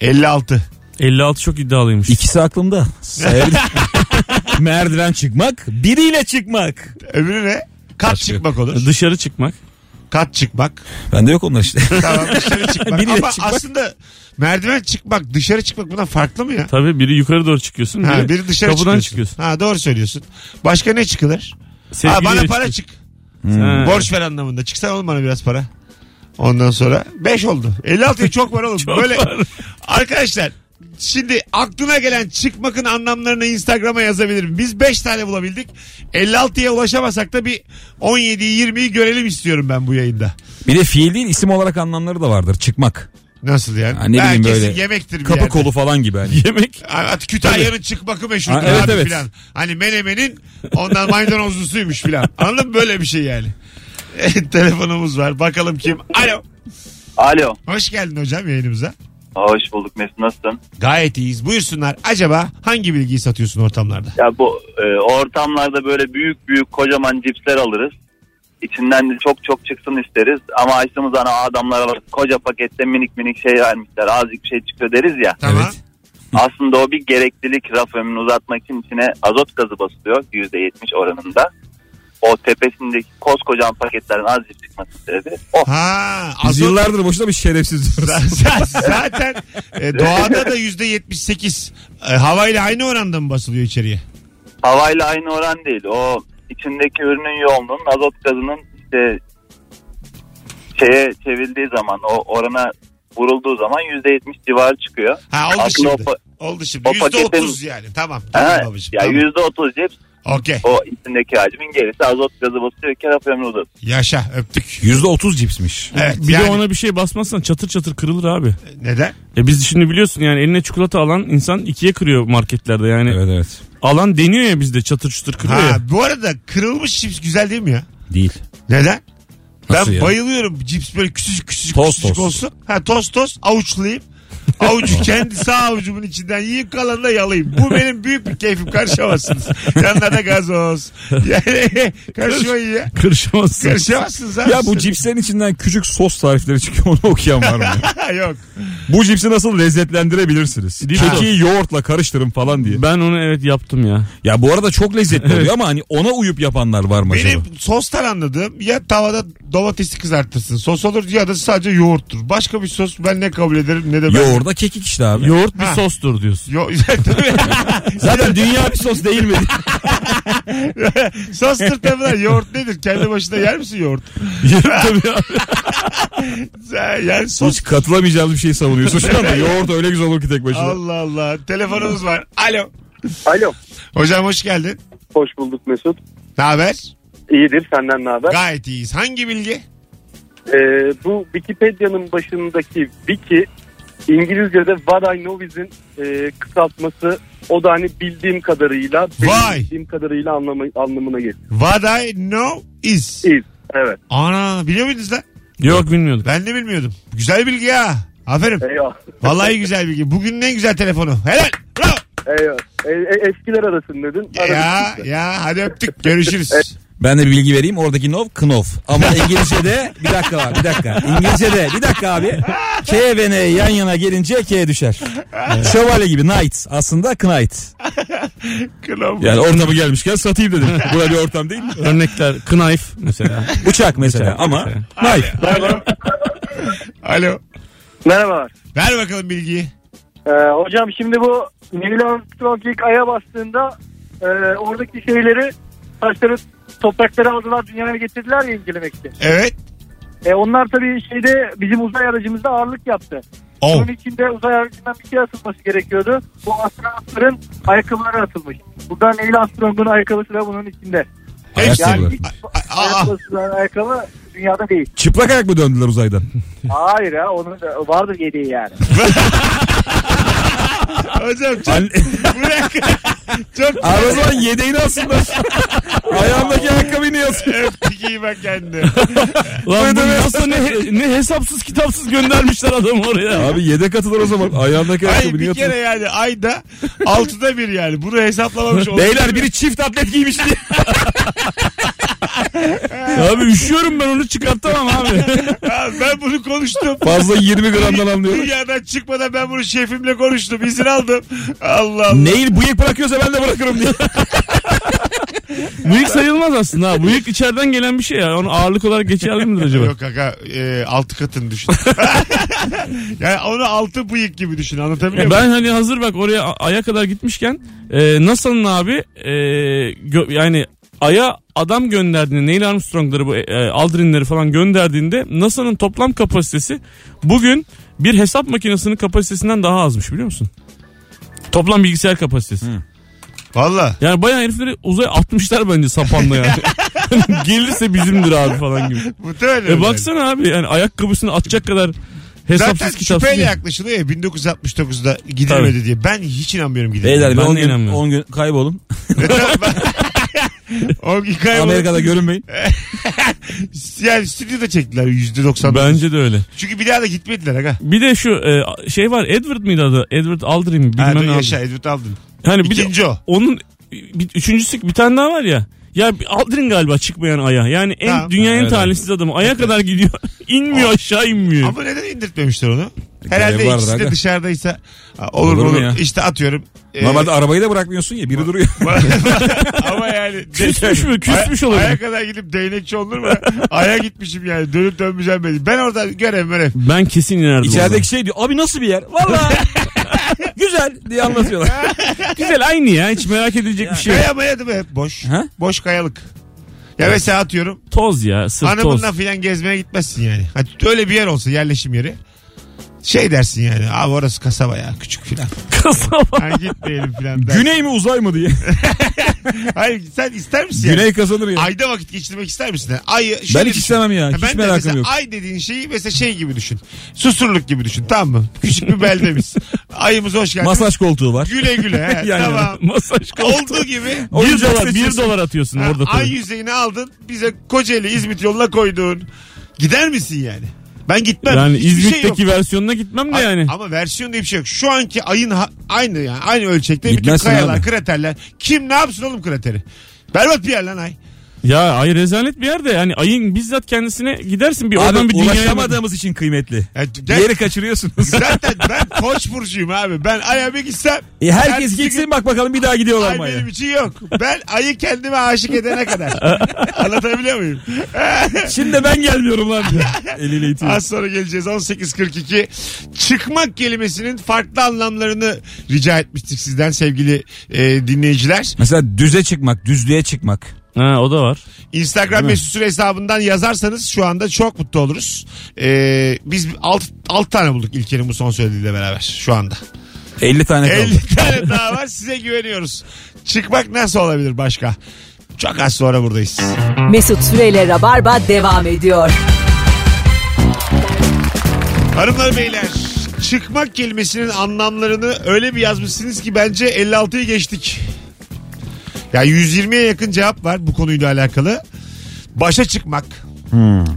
56. 56 çok iddialıymış. İkisi aklımda. Sayabilir. [LAUGHS] Merdiven çıkmak, biriyle çıkmak. Öbürü ne? Kat Başka. çıkmak olur. Dışarı çıkmak. Kat çıkmak. Bende yok onlar işte. [LAUGHS] Tamam dışarı çıkmak. Biriyle Ama çıkmak. aslında merdiven çıkmak, dışarı çıkmak bundan farklı mı ya? Tabii biri yukarı doğru çıkıyorsun. Ha, biri, biri dışarı kapıdan çıkıyorsun. çıkıyorsun. Ha doğru söylüyorsun. Başka ne çıkılır? Ha, Sevgiliyle bana para çıkıyorsun. çık. Ha. Borç ver anlamında. Çıksana oğlum bana biraz para. Ondan sonra 5 oldu. 56'ya çok var oğlum. [LAUGHS] Böyle arkadaşlar şimdi aklına gelen çıkmakın anlamlarını Instagram'a yazabilirim. Biz 5 tane bulabildik. 56'ya ulaşamasak da bir 17'yi 20'yi görelim istiyorum ben bu yayında. Bir de fiil değil isim olarak anlamları da vardır. Çıkmak. Nasıl yani? Ha, ne bileyim Herkesin böyle yemektir bir Kapı yerde. kolu falan gibi. Hani. Yemek. [LAUGHS] At Kütahya'nın çıkmakı meşhurdur Ha, evet, abi evet. filan. Hani menemenin ondan maydanozlusuymuş filan. Anladın mı? Böyle bir şey yani. Telefonumuz var. Bakalım kim? Alo. Alo. Hoş geldin hocam yayınımıza. Hoş bulduk Mesut nasılsın? Gayet iyiyiz. Buyursunlar. Acaba hangi bilgiyi satıyorsun ortamlarda? Ya bu e, ortamlarda böyle büyük büyük kocaman cipsler alırız. İçinden de çok çok çıksın isteriz. Ama açtığımız zaman o adamlara bak koca pakette minik minik şey vermişler. Azıcık bir şey çıkıyor deriz ya. Tamam. Evet. Aslında o bir gereklilik raf ömrünü uzatmak için içine azot gazı basılıyor %70 oranında. O tepesindeki koskocaman paketlerin azıcık çıkması sebebi o. Ha, Biz azot, yıllardır boşuna bir şerefsiz diyoruz. Zaten e, [LAUGHS] doğada da yüzde yetmiş sekiz havayla aynı oranda mı basılıyor içeriye? Havayla aynı oran değil. O içindeki ürünün yoğunluğunun azot gazının işte şeye çevrildiği zaman o orana vurulduğu zaman %70 civarı çıkıyor. Ha oldu Aslında o şimdi. pa- Oldu şimdi. o Yüzde paketin- otuz yani. Tamam. Tamam Ha, babacığım. ya tamam. %30 cips Okey. o içindeki hacmin gerisi azot gazı basıyor ki raf ömrü uzatıyor. Yaşa öptük. %30 cipsmiş. Evet. Bir yani, de ona bir şey basmazsan çatır çatır kırılır abi. Neden? E biz şimdi biliyorsun yani eline çikolata alan insan ikiye kırıyor marketlerde yani. Evet evet. alan deniyor ya bizde çatır çutur kırıyor Ha, ya. bu arada kırılmış cips güzel değil mi ya? Değil. Neden? Nasıl ben ya? bayılıyorum cips böyle küçücük küçücük Toz küçücük toz. olsun. Ha toz toz avuçlayayım. Avucu kendi sağ avucumun içinden yiyip kalanını da yalayayım. Bu benim büyük bir keyfim. Karışamazsınız. Yanına da gazoz. Yani [LAUGHS] karışmayın ya. Kırışamazsın. Karışamazsınız abi. Ya bu cipslerin içinden küçük sos tarifleri çıkıyor onu okuyan var mı? [LAUGHS] Yok. bu cipsi nasıl lezzetlendirebilirsiniz? Dip Keki sos. yoğurtla karıştırın falan diye. Ben onu evet yaptım ya. Ya bu arada çok lezzetli oluyor ama hani ona uyup yapanlar var mı acaba? Benim sostan anladığım ya tavada domatesi kızartırsın. Sos olur ya da sadece yoğurttur. Başka bir sos ben ne kabul ederim ne de ben. Yoğurda kekik işte abi. Yoğurt bir Ha. sostur diyorsun. Yo. [LAUGHS] Zaten dünya bir sos değil mi? [LAUGHS] Sostur tabii lan. Yoğurt nedir? Kendi başına yer misin yoğurt? [LAUGHS] Tabii abi. Yani sos. Hiç katılamayacağımız bir şey savunuyorsun şu anda. Yoğurt öyle güzel olur ki tek başına. Allah Allah. Telefonumuz var. Alo. Alo. Hocam hoş geldin. Hoş bulduk Mesut. Ne haber? İyidir senden ne haber? Gayet iyiyiz. Hangi bilgi? Ee, bu Wikipedia'nın başındaki wiki İngilizce'de What I Know Is'in e, kısaltması o da hani bildiğim kadarıyla benim Vay. bildiğim kadarıyla anlamı, anlamına geliyor. What I know is. Is. Evet. Ana biliyor muydunuz lan? Yok bilmiyordum. Ben de bilmiyordum. Güzel bilgi ha. Aferin. Eyvah. Vallahi güzel bilgi. Bugünün en güzel telefonu. Helal. Bravo. Eyvah. E, e, eskiler arasın dedin. Ya Aradık. ya hadi öptük. Görüşürüz. Ben de bir bilgi vereyim. Oradaki nov knov. Ama İngilizce'de bir dakika var bir dakika. İngilizce'de bir dakika abi. K ve N yan yana gelince K düşer. Şövalye gibi knight aslında knight. Yani ortamı gelmişken satayım dedim. Buraya bir ortam değil mi? Örnekler knife mesela. Bıçak mesela Bıçak ama mesela. knife. Alo. Merhabalar. Ver bakalım bilgiyi. Ee, hocam şimdi bu Neil Armstrong ilk aya bastığında e, oradaki şeyleri taşları toprakları aldılar dünyaya getirdiler ya incelemek için. Evet. E, onlar tabii şeyde bizim uzay aracımızda ağırlık yaptı. Oh. Bunun içinde uzay aracından bir şey atılması gerekiyordu. Bu astronotların ayakkabıları atılmış. Burada Neil Armstrong'un ayakkabısı da bunun içinde. Hepsi. Yani hiç ayakkabısı ayakkabı dünyada değil. Çıplak ayak mı döndüler uzaydan? Hayır ya onun da vardır yediği yani. [LAUGHS] Hocam çok, Anne- [LAUGHS] bırak. çok Abi o zaman yedeğini alsınlar. Ayağındaki ayakkabıyı niye alsın? öptük iyi bak kendine. Lan bu NASA ne, ne hesapsız kitapsız göndermişler adamı oraya. Abi yedek atılır o zaman. Ayağındaki Hayır ayakkabı niye bir kere yani ayda altıda bir yani. Bunu hesaplamamış olur. Beyler biri çift atlet giymiş diye. [LAUGHS] Abi üşüyorum ben onu çıkartamam abi. Ya ben bunu konuştum. Fazla 20 gramdan anlıyorum. Dünyadan çıkmadan ben bunu şefimle konuştum. İzin aldım. Allah Allah. Neil bıyık bırakıyorsa ben de bırakırım diye. [LAUGHS] Bıyık sayılmaz aslında ha. Bıyık içeriden gelen bir şey ya. Onu ağırlık olarak geçerli midir [LAUGHS] acaba? Yok kaka e, altı katını düşün. [LAUGHS] yani onu altı bıyık gibi düşün anlatabiliyor muyum? Ben hani hazır bak oraya aya kadar gitmişken e, NASA'nın abi e, gö- yani aya adam gönderdiğinde Neil Armstrong'ları bu e, Aldrin'leri falan gönderdiğinde NASA'nın toplam kapasitesi bugün bir hesap makinesinin kapasitesinden daha azmış biliyor musun? Toplam bilgisayar kapasitesi. Valla. Yani bayağı herifleri uzaya atmışlar bence sapanla yani. [LAUGHS] Gelirse bizimdir abi falan gibi. Muhtemelen. E baksana abi yani ayakkabısını atacak kadar hesapsız Zaten kitapsız. şüpheyle yaklaşılıyor ya 1969'da gidilmedi diye. Ben hiç inanmıyorum gidilmedi. Beyler Ben 10 de gün, inanmıyorum. 10 gün kaybolun. [LAUGHS] [LAUGHS] [LAUGHS] Gün Amerika'da görünmeyin. [LAUGHS] Yani stüdyoda çektiler %99. Bence de öyle. Çünkü bir daha da gitmediler aga. Bir de şu e, şey var Edward mıydı adı? Edward Aldrin Bilmem ne. yaşa. Edward aldın. Hani bir de o. onun bir, üçüncüsü bir tane daha var ya. Ya Aldrin galiba çıkmayan aya. Yani en Tamam. dünyanın en Evet, talihsiz adamı. Aya kadar gidiyor. [LAUGHS] İnmiyor aşağı inmiyor. Ama neden indirtmemişler onu? Herhalde Görev vardır ikisi de aga. dışarıdaysa ha, olur, Olur mu olur. ya? İşte atıyorum. e, Normalde arabayı da bırakmıyorsun ya biri duruyor. [LAUGHS] ama yani [LAUGHS] Küsmüş mü? Küsmüş olabilir. Aya kadar gidip değnekçi olur mu? Aya gitmişim yani. Dönüp dönmeyeceğim ben. Ben orada görev görev. Ben kesin inerdim. İçerideki şey diyor abi nasıl bir yer? Valla güzel diye anlatıyorlar. [LAUGHS] Güzel aynı ya. Hiç merak edilecek bir şey yok. Kaya maya değil mi? Hep boş. Ha? Boş kayalık. Ya mesela atıyorum. Toz ya. Sırf toz. Hanımınla filan gezmeye gitmezsin yani. Hadi öyle bir yer olsa yerleşim yeri. Şey dersin yani. Abi orası kasaba ya. Küçük filan. [LAUGHS] Kasaba. Hani gitmeyelim filan dersin. Güney mi uzay mı diye. [LAUGHS] Hayır sen ister misin yani? Güney kazanır ya. Ayda vakit geçirmek ister misin? Ay, şöyle Ben hiç düşün. istemem ya. Hiç ben de merakım mesela yok. Ay dediğin şeyi mesela şey gibi düşün. Susurluk gibi düşün tamam mı? Küçük bir beldemiz. [LAUGHS] Ayımız hoş geldin. Masaj koltuğu var. Güle güle. He, Yan yana. tamam. Masaj koltuğu. Olduğu gibi. Bir Oyuncak dolar, bir seçiyorsun. dolar atıyorsun orada ay tabii. yüzeyini aldın bize Kocaeli İzmit yoluna koydun. Gider misin yani? Ben gitmem. Yani Hiçbir şey yok. İzmit'teki versiyonuna gitmem de yani. Ama versiyon diye bir şey yok. Şu anki ayın ha- aynı yani aynı ölçekte bütün Gitmezsin kayalar, abi. kraterler. Kim ne yapsın oğlum krateri? Berbat bir yer lan ay. Ya ay rezalet bir yerde yani ayın bizzat kendisine gidersin bir oradan bir dünyaya ulaşamadığımız için kıymetli. Ya, gel- Yeri kaçırıyorsunuz. [LAUGHS] Zaten ben koç burcuyum abi. Ben aya bir gitsem E herkes ertesi gitsin bak bakalım bir daha gidiyorlar ay mı aya? benim için yok. Ben ayı kendime aşık edene kadar. [LAUGHS] Anlatabiliyor muyum? [LAUGHS] Şimdi ben gelmiyorum lan diyor. Eliyle itiyor. Az sonra geleceğiz 18.42. Çıkmak kelimesinin farklı anlamlarını rica etmiştik sizden sevgili e, dinleyiciler. Mesela düze çıkmak, düzlüğe çıkmak. Ha o da var. Instagram mesut süre hesabından yazarsanız şu anda çok mutlu oluruz. E, biz 6 tane bulduk İlker'in bu son söylediğiyle beraber şu anda. 50 tane kaldı. 50 tane daha var size güveniyoruz. Çıkmak nasıl olabilir başka? Çok az sonra buradayız. Mesut Süreyle Rabarba devam ediyor. Hanımlar beyler çıkmak kelimesinin anlamlarını öyle bir yazmışsınız ki bence 56'yı geçtik. Ya 120'ye yakın cevap var bu konuyla alakalı. Başa çıkmak.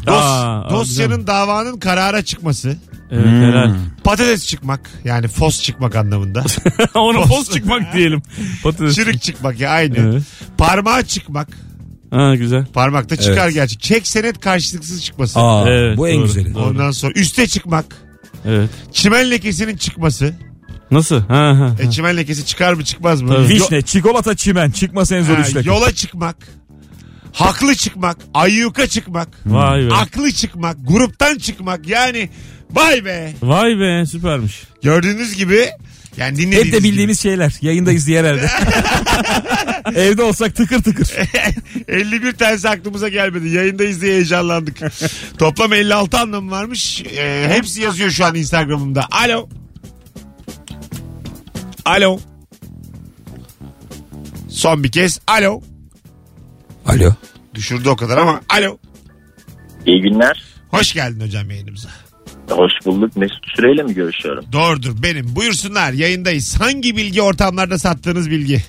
Dos- Aa, dosyanın davanın karara çıkması. Evet helal. Patates çıkmak yani fos çıkmak anlamında. Ona Post. poz çıkmak diyelim. Patates. Çürük çıkmak ya aynı. Evet. Parmağa çıkmak. Ha güzel. Parmakta çıkar Evet. gerçi. Çek senet karşılıksız çıkması. Aa, Evet, bu en doğru. güzeli. Ondan sonra üste çıkmak. Evet. Çimen lekesinin çıkması. Nasıl? Ha ha. E, çimen lekesi çıkar mı çıkmaz mı? Tabii. Yo- Vişne, çikolata, çimen. Çıkmasa en zor Ha, işlek. yola çıkmak. Haklı çıkmak. Ayyuka çıkmak. Vay be. Aklı çıkmak. Gruptan çıkmak. Yani vay be. Vay be süpermiş. Gördüğünüz gibi yani dinlediğiniz Hep de bildiğimiz şeyler. Yayındayız diye herhalde. [LAUGHS] Evde olsak tıkır tıkır. [LAUGHS] gibi. 51 tanesi aklımıza gelmedi. Yayındayız diye heyecanlandık. [LAUGHS] Toplam 56 anlamı varmış. Ee, hepsi yazıyor şu an Instagram'ımda. Alo. Alo. Son bir kez. Alo. Alo. Düşürdü o kadar ama. Alo. İyi günler. Hoş geldin hocam yayınımıza. Hoş bulduk. Mesut Süreyle mi görüşüyorum? Doğrudur benim. Buyursunlar yayındayız. Hangi bilgi ortamlarda sattığınız bilgi?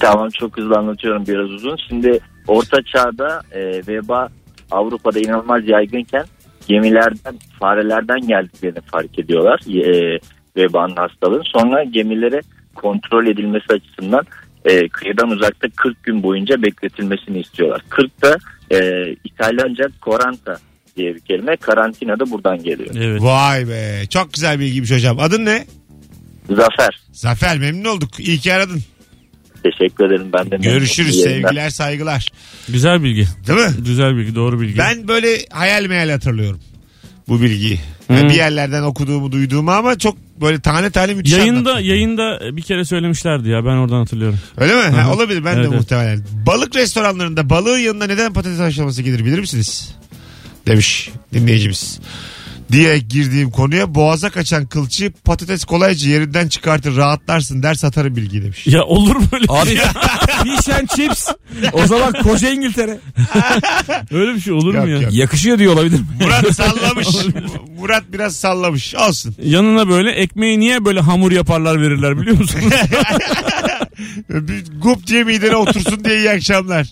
Tamam çok hızlı anlatıyorum biraz uzun. Şimdi orta çağda e, veba Avrupa'da inanılmaz yaygınken gemilerden farelerden geldiklerini fark ediyorlar. E, vebanın hastalığın. Sonra gemilere kontrol edilmesi açısından e, kıyıdan uzakta 40 gün boyunca bekletilmesini istiyorlar. 40 da e, İtalyanca quaranta diye bir kelime. Karantina da buradan geliyor. Evet. Vay be. Çok güzel bilgiymiş hocam. Adın ne? Zafer. Zafer memnun olduk. İyi ki aradın. Teşekkür ederim. Ben de Görüşürüz. Sevgiler saygılar. Güzel bilgi. Değil mi? Güzel bilgi doğru bilgi. Ben böyle hayal meyal hatırlıyorum. Bu bilgiyi. Hmm. bir yerlerden okuduğumu duyduğumu ama çok böyle tane tane müthiş Yayında anlattın. yayında bir kere söylemişlerdi ya ben oradan hatırlıyorum. Öyle mi? Ha, olabilir ben de Evet, evet. muhtemelen. Balık restoranlarında balığın yanına neden patates haşlaması gelir bilir misiniz? Demiş dinleyicimiz. Diye girdiğim konuya boğaza kaçan kılçı patates kolayca yerinden çıkartır rahatlarsın der satarım bilgi demiş. Ya olur böyle Abi fish and chips. O zaman koca İngiltere. öyle bir şey olur Yok, mu ya? yok. Yakışıyor diyor olabilir mi? Murat sallamış. Murat biraz sallamış. Olsun. Yanına böyle ekmeği niye böyle hamur yaparlar verirler biliyor musun? [LAUGHS] Bir gup diye midene otursun diye iyi akşamlar.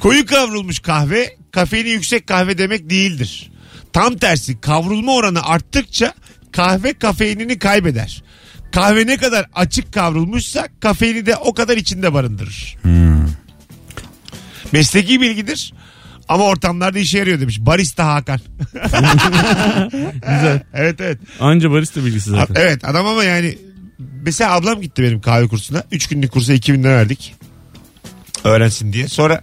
Koyu kavrulmuş kahve kafeini yüksek kahve demek değildir. Tam tersi kavrulma oranı arttıkça kahve kafeinini kaybeder. Kahve ne kadar açık kavrulmuşsa kafeini de o kadar içinde barındırır. Mesleki bilgidir. Ama ortamlarda işe yarıyor demiş. Barista Hakan. [LAUGHS] Güzel. evet evet. Anca barista bilgisi zaten. Evet adam ama yani mesela ablam gitti benim kahve kursuna. 3 günlük kursa 2000 lira verdik. Öğrensin diye. Sonra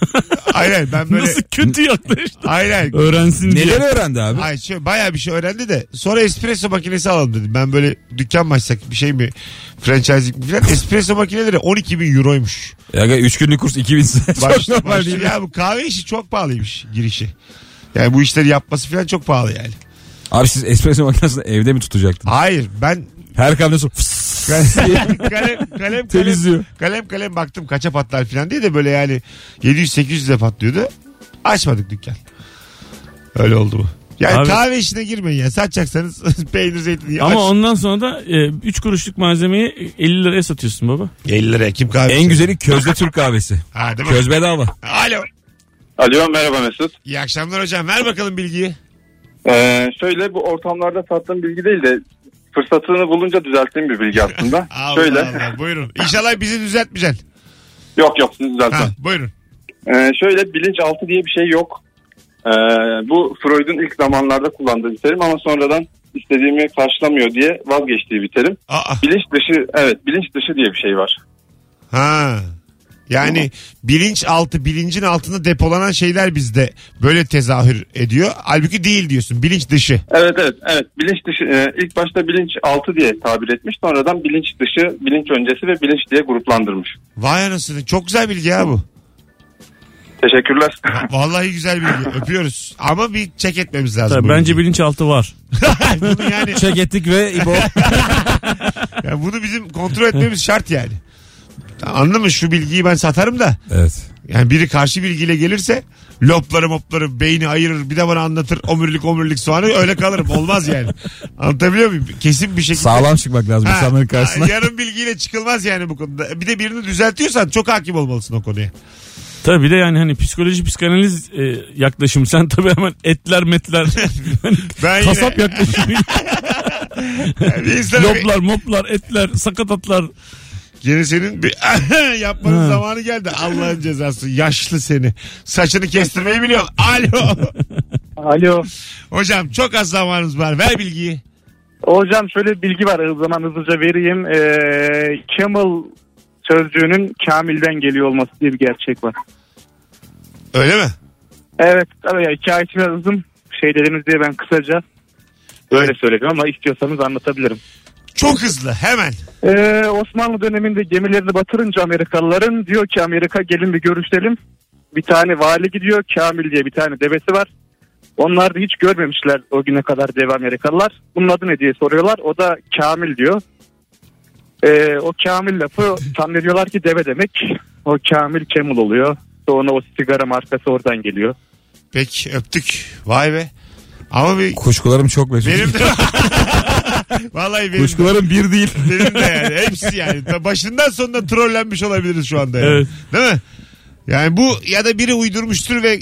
[LAUGHS] hayır ben böyle Nasıl kötü yaklaştı. hayır hayır. Öğrensin diye. Neler öğrendi abi? Hayır şöyle bayağı bir şey öğrendi de sonra espresso makinesi alalım dedim. Ben böyle dükkan mı açsak bir şey mi franchising mi falan. Espresso makineleri 12 bin euroymuş. Ya 3 günlük kurs 2000 [LAUGHS] çok Baş, normal baş- değil mi? ya bu kahve işi çok pahalıymış girişi. Yani bu işleri yapması falan çok pahalı yani. Abi siz espresso makinesini evde mi tutacaktınız? Hayır ben Her sonra kalem, kalem, kalem, Temizliyor. kalem kalem baktım kaça patlar falan diye de böyle yani 700-800'e patlıyordu. Açmadık dükkan. Öyle oldu bu. Yani Abi- kahve işine girmeyin ya. Satacaksanız [LAUGHS] peynir zeytin. Ama aç. ondan sonra da 3 kuruşluk malzemeyi 50 liraya satıyorsun baba. 50 liraya kim kahve en güzeli közde Türk kahvesi. [LAUGHS] Ha değil mi? Köz bedava. Alo. Alo merhaba Mesut. İyi akşamlar hocam. Ver bakalım bilgiyi. Ee, şöyle bu ortamlarda sattığım bilgi değil de fırsatını bulunca düzelttiğim bir bilgi aslında. [LAUGHS] Allah şöyle. Allah. Buyurun. İnşallah bizi düzeltmeyeceksin. Yok yok siz düzeltin. Ha, buyurun. Ee, şöyle bilinçaltı diye bir şey yok. Ee, bu Freud'un ilk zamanlarda kullandığı bir terim ama sonradan istediğimi karşılamıyor diye vazgeçtiği bir terim. Aa. Bilinç dışı evet bilinç dışı diye bir şey var. Ha. Yani bilinç altı bilincin altında depolanan şeyler bizde böyle tezahür ediyor. Halbuki değil diyorsun. Bilinç dışı. Evet evet evet bilinç dışı e, ilk başta bilinç altı diye tabir etmiş sonradan bilinç dışı bilinç öncesi ve bilinç diye gruplandırmış. Vay anasını. Çok güzel bilgi ya bu. Teşekkürler. Vallahi güzel bilgi. [LAUGHS] Öpüyoruz. Ama bir çek etmemiz lazım. Tabii, bence bilinçaltı var. [LAUGHS] bunu yani Çek ettik ve İbo. [LAUGHS] ya bunu bizim kontrol etmemiz şart yani. Anladın mı? Şu bilgiyi ben satarım da. evet. Yani biri karşı bilgiyle gelirse lopları mopları beyni ayırır bir de bana anlatır omurilik omurilik soğanı öyle kalırım. Olmaz yani. [LAUGHS] Anlatabiliyor muyum? Kesin bir şekilde. Sağlam çıkmak lazım Ha, insanların karşısına. Yarım bilgiyle çıkılmaz yani bu konuda. Bir de birini düzeltiyorsan çok hakim olmalısın o konuya. Tabii bir de yani hani psikoloji psikanaliz e, yaklaşım. Sen tabii hemen etler metler. [LAUGHS] Ben kasap yine yaklaşımı. [LAUGHS] Loplar moplar etler sakatatlar. Gene senin bir [LAUGHS] yapmanın Ha. zamanı geldi. Allah'ın cezası. Yaşlı seni. Saçını kestirmeyi biliyorsun. Alo. [LAUGHS] Alo. Hocam çok az zamanımız var. Ver bilgiyi. Hocam şöyle bir bilgi var. O zaman hızlıca vereyim. Ee, camel sözcüğünün kamilden geliyor olması diye bir gerçek var. Öyle mi? Evet. Tabii ya hikayesi biraz uzun. Şey dediniz diye ben kısaca öyle söyledim ama istiyorsanız anlatabilirim. Çok hızlı. Hemen. Ee, Osmanlı döneminde gemilerini batırınca Amerikalıların diyor ki Amerika gelin bir görüşelim. Bir tane vali gidiyor Kamil diye bir tane devesi var. Onlar da hiç görmemişler o güne kadar dev Amerikalılar. Bunun adı ne diye soruyorlar. O da Kamil diyor. Ee, o Kamil lafı zannediyorlar ki deve demek. O Kamil Camel oluyor. Sonra o sigara markası oradan geliyor. Peki öptük. Vay be. Ama bir Kuşkularım çok meşhur. benim de [LAUGHS] [LAUGHS] Vallahi benim de, Kuşkularım bir değil. [LAUGHS] benim de yani hepsi yani. Ta Başından sonuna trollenmiş olabiliriz şu anda yani. Evet. Değil mi? Yani bu ya da biri uydurmuştur ve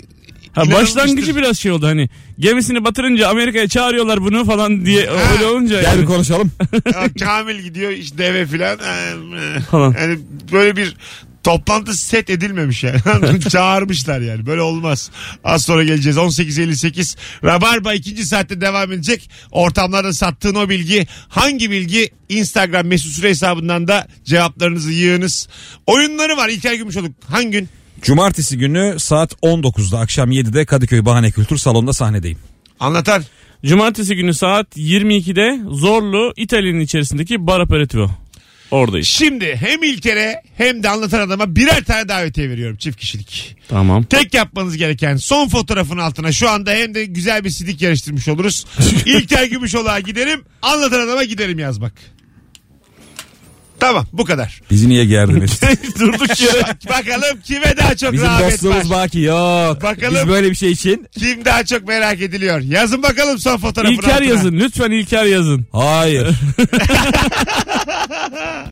Ha, başlangıcı biraz şey oldu hani gemisini batırınca Amerika'ya çağırıyorlar bunu falan diye öyle olunca Gel yani. bir konuşalım. Ya Kamil gidiyor işte deve filan. Ee, Falan. Yani böyle bir toplantı set edilmemiş yani. [LAUGHS] Çağırmışlar yani. Böyle olmaz. Az sonra geleceğiz. 18.58 Rabarba ikinci saatte devam edecek. Ortamlarda sattığın o bilgi hangi bilgi? Instagram mesut süre hesabından da cevaplarınızı yığınız. Oyunları var. İlker Gümüşoluk. Hangi gün? Cumartesi günü saat 19'da akşam 7'de Kadıköy Bahane Kültür Salonu'nda sahnedeyim. Anlatan. Cumartesi günü saat 22'de Zorlu İtalya'nın içerisindeki bar aperitivo. Oradayız. Şimdi hem İlker'e hem de anlatan adama birer tane davetiye veriyorum çift kişilik. Tamam. Tek yapmanız gereken son fotoğrafın altına şu anda hem de güzel bir sidik yarıştırmış oluruz. [LAUGHS] İlker Gümüşoluk'a giderim anlatan adama giderim yazmak. Tamam bu kadar. Bizi niye gerdi [LAUGHS] Mesut? Durduk yere. [LAUGHS] Bakalım kime daha çok Bizim rağbet var. dostluğumuz baki yok. Bakalım. Biz böyle bir şey için Kim daha çok merak ediliyor. Yazın bakalım son fotoğrafın İlker altına. yazın. Lütfen İlker yazın. hayır. [LAUGHS]